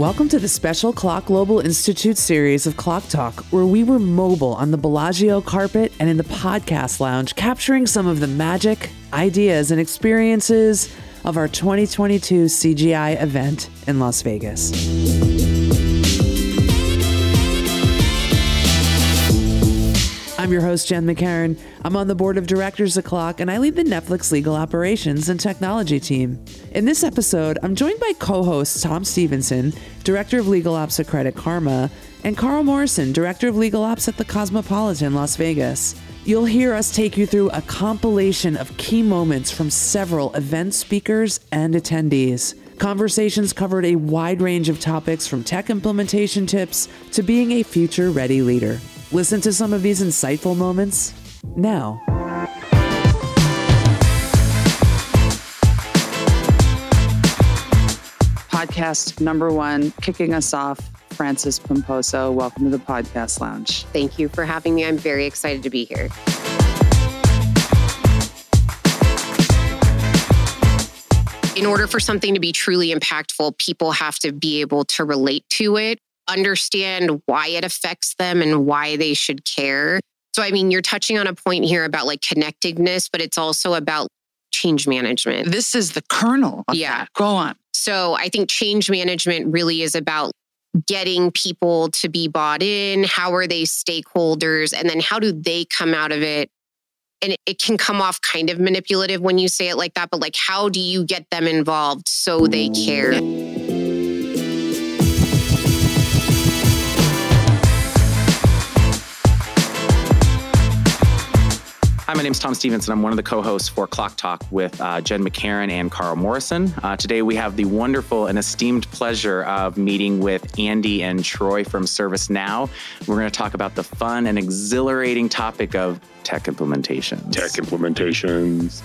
Welcome to the special CLOC Global Institute series of CLOC Talk, where we were mobile on the Bellagio carpet and in the podcast lounge, capturing some of the magic, ideas, and experiences of our 2022 CGI event in Las Vegas. I'm your host, Jen McCarron. I'm on the board of directors at CLOC, and I lead the Netflix legal operations and technology team. In this episode, I'm joined by co hosts Tom Stevenson, director of legal ops at Credit Karma, and Carl Morrison, director of legal ops at the Cosmopolitan Las Vegas. You'll hear us take you through a compilation of key moments from several event speakers and attendees. Conversations covered a wide range of topics from tech implementation tips to being a future ready leader. Listen to some of these insightful moments now. Podcast number one, kicking us off, Francis Pomposo. Welcome to the Podcast Lounge. Thank you for having me. I'm very excited to be here. In order for something to be truly impactful, people have to be able to relate to it understand why it affects them and why they should care. So, I mean, you're touching on a point here about like connectedness, but it's also about change management. This is the kernel. yeah. That. Go on. So, I think change management really is about getting people to be bought in. How are they stakeholders? And then how do they come out of it? And it, it can come off kind of manipulative when you say it like that, but like, how do you get them involved so they care? Hi, my name is Tom Stevenson. I'm one of the co hosts for CLOC Talk with uh, Jen McCarron and Carl Morrison. Uh, today, we have the wonderful and esteemed pleasure of meeting with Andy and Troy from ServiceNow. We're going to talk about the fun and exhilarating topic of tech implementations. Tech implementations.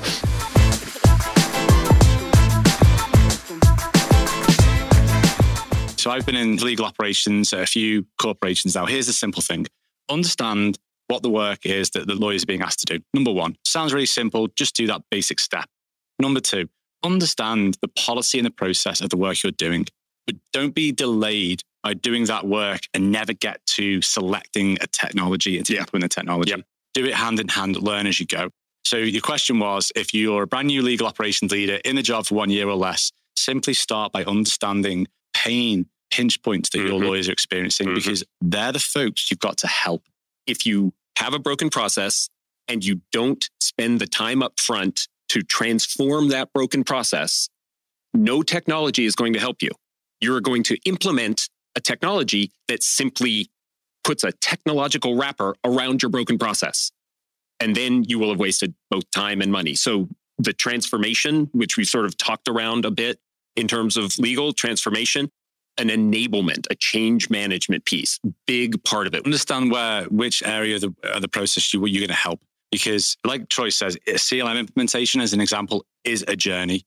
So I've been in legal operations at a few corporations now. Here's a simple thing understand what the work is that the lawyers are being asked to do. Number one, sounds really simple. Just do that basic step. Number two, understand the policy and the process of the work you're doing, but don't be delayed by doing that work and never get to selecting a technology and to yeah. implement the technology. Do it hand in hand, learn as you go. So your question was, if you're a brand new legal operations leader in the job for one year or less, simply start by understanding pain, pinch points that mm-hmm. your lawyers are experiencing mm-hmm. because they're the folks you've got to help if you have a broken process and you don't spend the time up front to transform that broken process, no technology is going to help you. You're going to implement a technology that simply puts a technological wrapper around your broken process. And then you will have wasted both time and money. So the transformation, which we sort of talked around a bit in terms of legal transformation, an enablement, a change management piece, big part of it. Understand where, which area of the, of the process you, you're going to help. Because, like Troy says, CLM implementation, as an example, is a journey.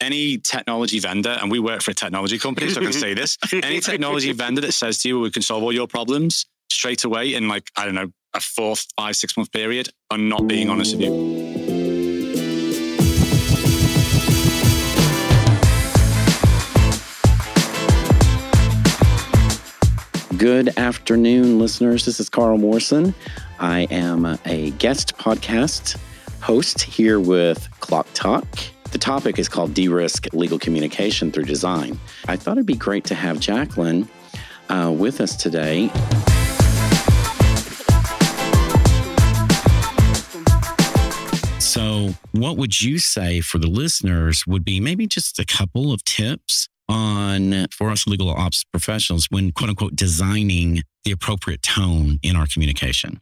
Any technology vendor, and we work for a technology company, so I can say this any technology vendor that says to you, we can solve all your problems straight away in like, I don't know, a four, five, six month period, are not being honest with you. Good afternoon, listeners. This is Carl Morrison. I am a guest podcast host here with CLOC Talk. The topic is called De Risk Legal Communication Through Design. I thought it'd be great to have Jacqueline uh, with us today. So, what would you say for the listeners would be maybe just a couple of tips on for us legal ops professionals when quote unquote designing the appropriate tone in our communication?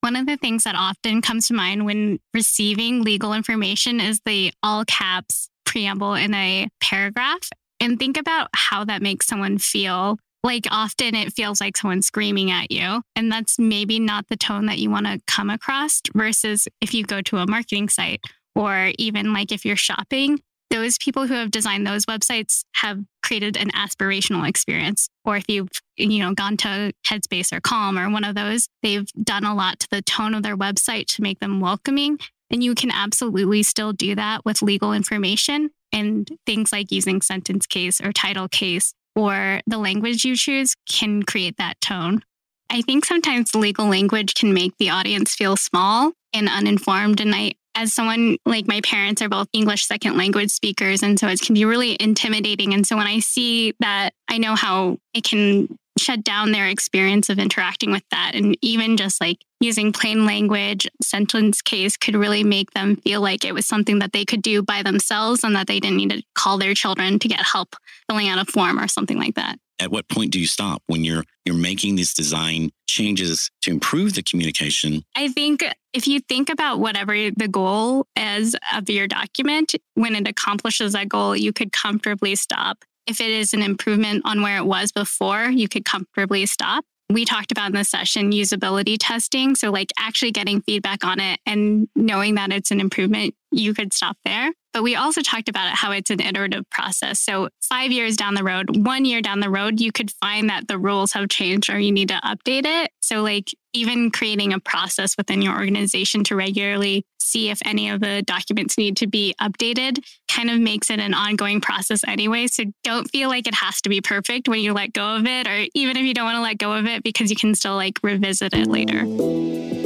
One of the things that often comes to mind when receiving legal information is the all caps preamble in a paragraph. And think about how that makes someone feel. Like often it feels like someone's screaming at you. And that's maybe not the tone that you want to come across versus if you go to a marketing site or even like if you're shopping, those people who have designed those websites have created an aspirational experience. Or if you've, you know, gone to Headspace or Calm or one of those, they've done a lot to the tone of their website to make them welcoming. And you can absolutely still do that with legal information and things like using sentence case or title case or the language you choose can create that tone. I think sometimes legal language can make the audience feel small and uninformed. And I, as someone like my parents are both English second language speakers. And so it can be really intimidating. And so when I see that, I know how it can shut down their experience of interacting with that. And even just like using plain language, sentence case could really make them feel like it was something that they could do by themselves and that they didn't need to call their children to get help filling out a form or something like that at what point do you stop when you're you're making these design changes to improve the communication i think if you think about whatever the goal is of your document when it accomplishes that goal you could comfortably stop if it is an improvement on where it was before you could comfortably stop we talked about in the session usability testing. So, like actually getting feedback on it and knowing that it's an improvement, you could stop there. But we also talked about it, how it's an iterative process. So, five years down the road, one year down the road, you could find that the rules have changed or you need to update it. So, like even creating a process within your organization to regularly see if any of the documents need to be updated kind of makes it an ongoing process anyway. So, don't feel like it has to be perfect when you let go of it, or even if you don't want to let go of it, because you can still like revisit it later.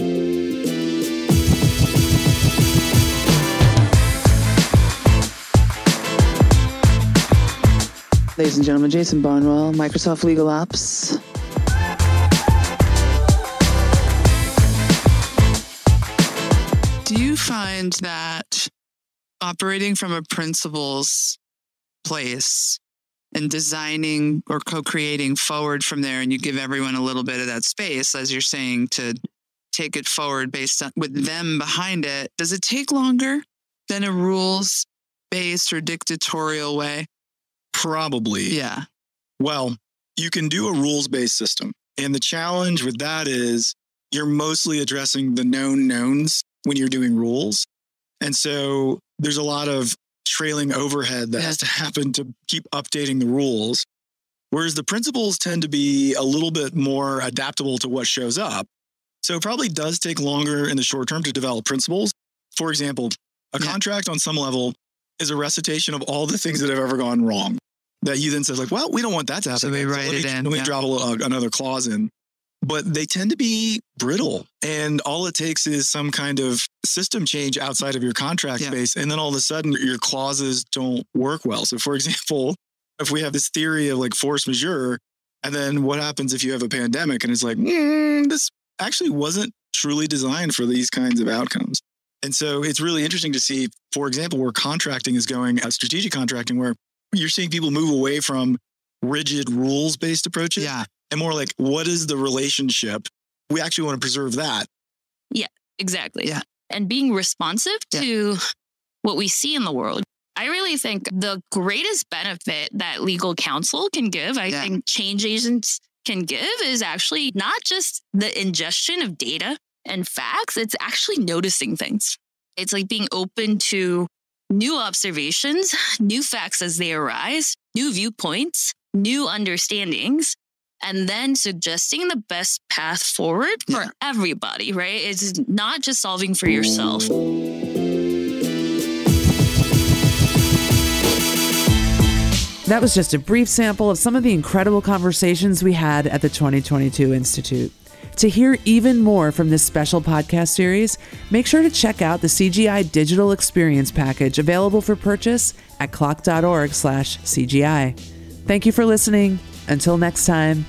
Ladies and gentlemen, Jason Barnwell, Microsoft Legal Ops. Do you find that operating from a principles place and designing or co-creating forward from there and you give everyone a little bit of that space as you're saying to take it forward based on with them behind it does it take longer than a rules based or dictatorial way Probably. yeah Well, you can do a rules based system. And the challenge with that is you're mostly addressing the known knowns when you're doing rules. And so there's a lot of trailing overhead that Yeah. has to happen to keep updating the rules. Whereas the principles tend to be a little bit more adaptable to what shows up. So it probably does take longer in the short term to develop principles. For example, a Yeah. contract on some level is a recitation of all the things that have ever gone wrong that you then says like, well, we don't want that to happen. So they write let it me- in, Let me yeah. drop a little, another clause in. But they tend to be brittle, and all it takes is some kind of system change outside of your contract Yeah. space, and then all of a sudden your clauses don't work well. So, for example, if we have this theory of like force majeure, and then what happens if you have a pandemic, and it's like mm, this actually wasn't truly designed for these kinds of outcomes. And so it's really interesting to see, for example, where contracting is going at strategic contracting, where you're seeing people move away from rigid rules based approaches yeah and more like, what is the relationship? We actually want to preserve that. Yeah, exactly. Yeah. And being responsive Yeah. to what we see in the world. I really think the greatest benefit that legal counsel can give, I Yeah. think change agents can give, is actually not just the ingestion of data and facts, it's actually noticing things. It's like being open to new observations, new facts as they arise, new viewpoints, new understandings, and then suggesting the best path forward for Yeah. everybody, right? It's not just solving for yourself. That was just a brief sample of some of the incredible conversations we had at the 2022 Institute. To hear even more from this special podcast series, make sure to check out the CGI Digital Experience Package available for purchase at cloc.org/cgi. Thank you for listening. Until next time,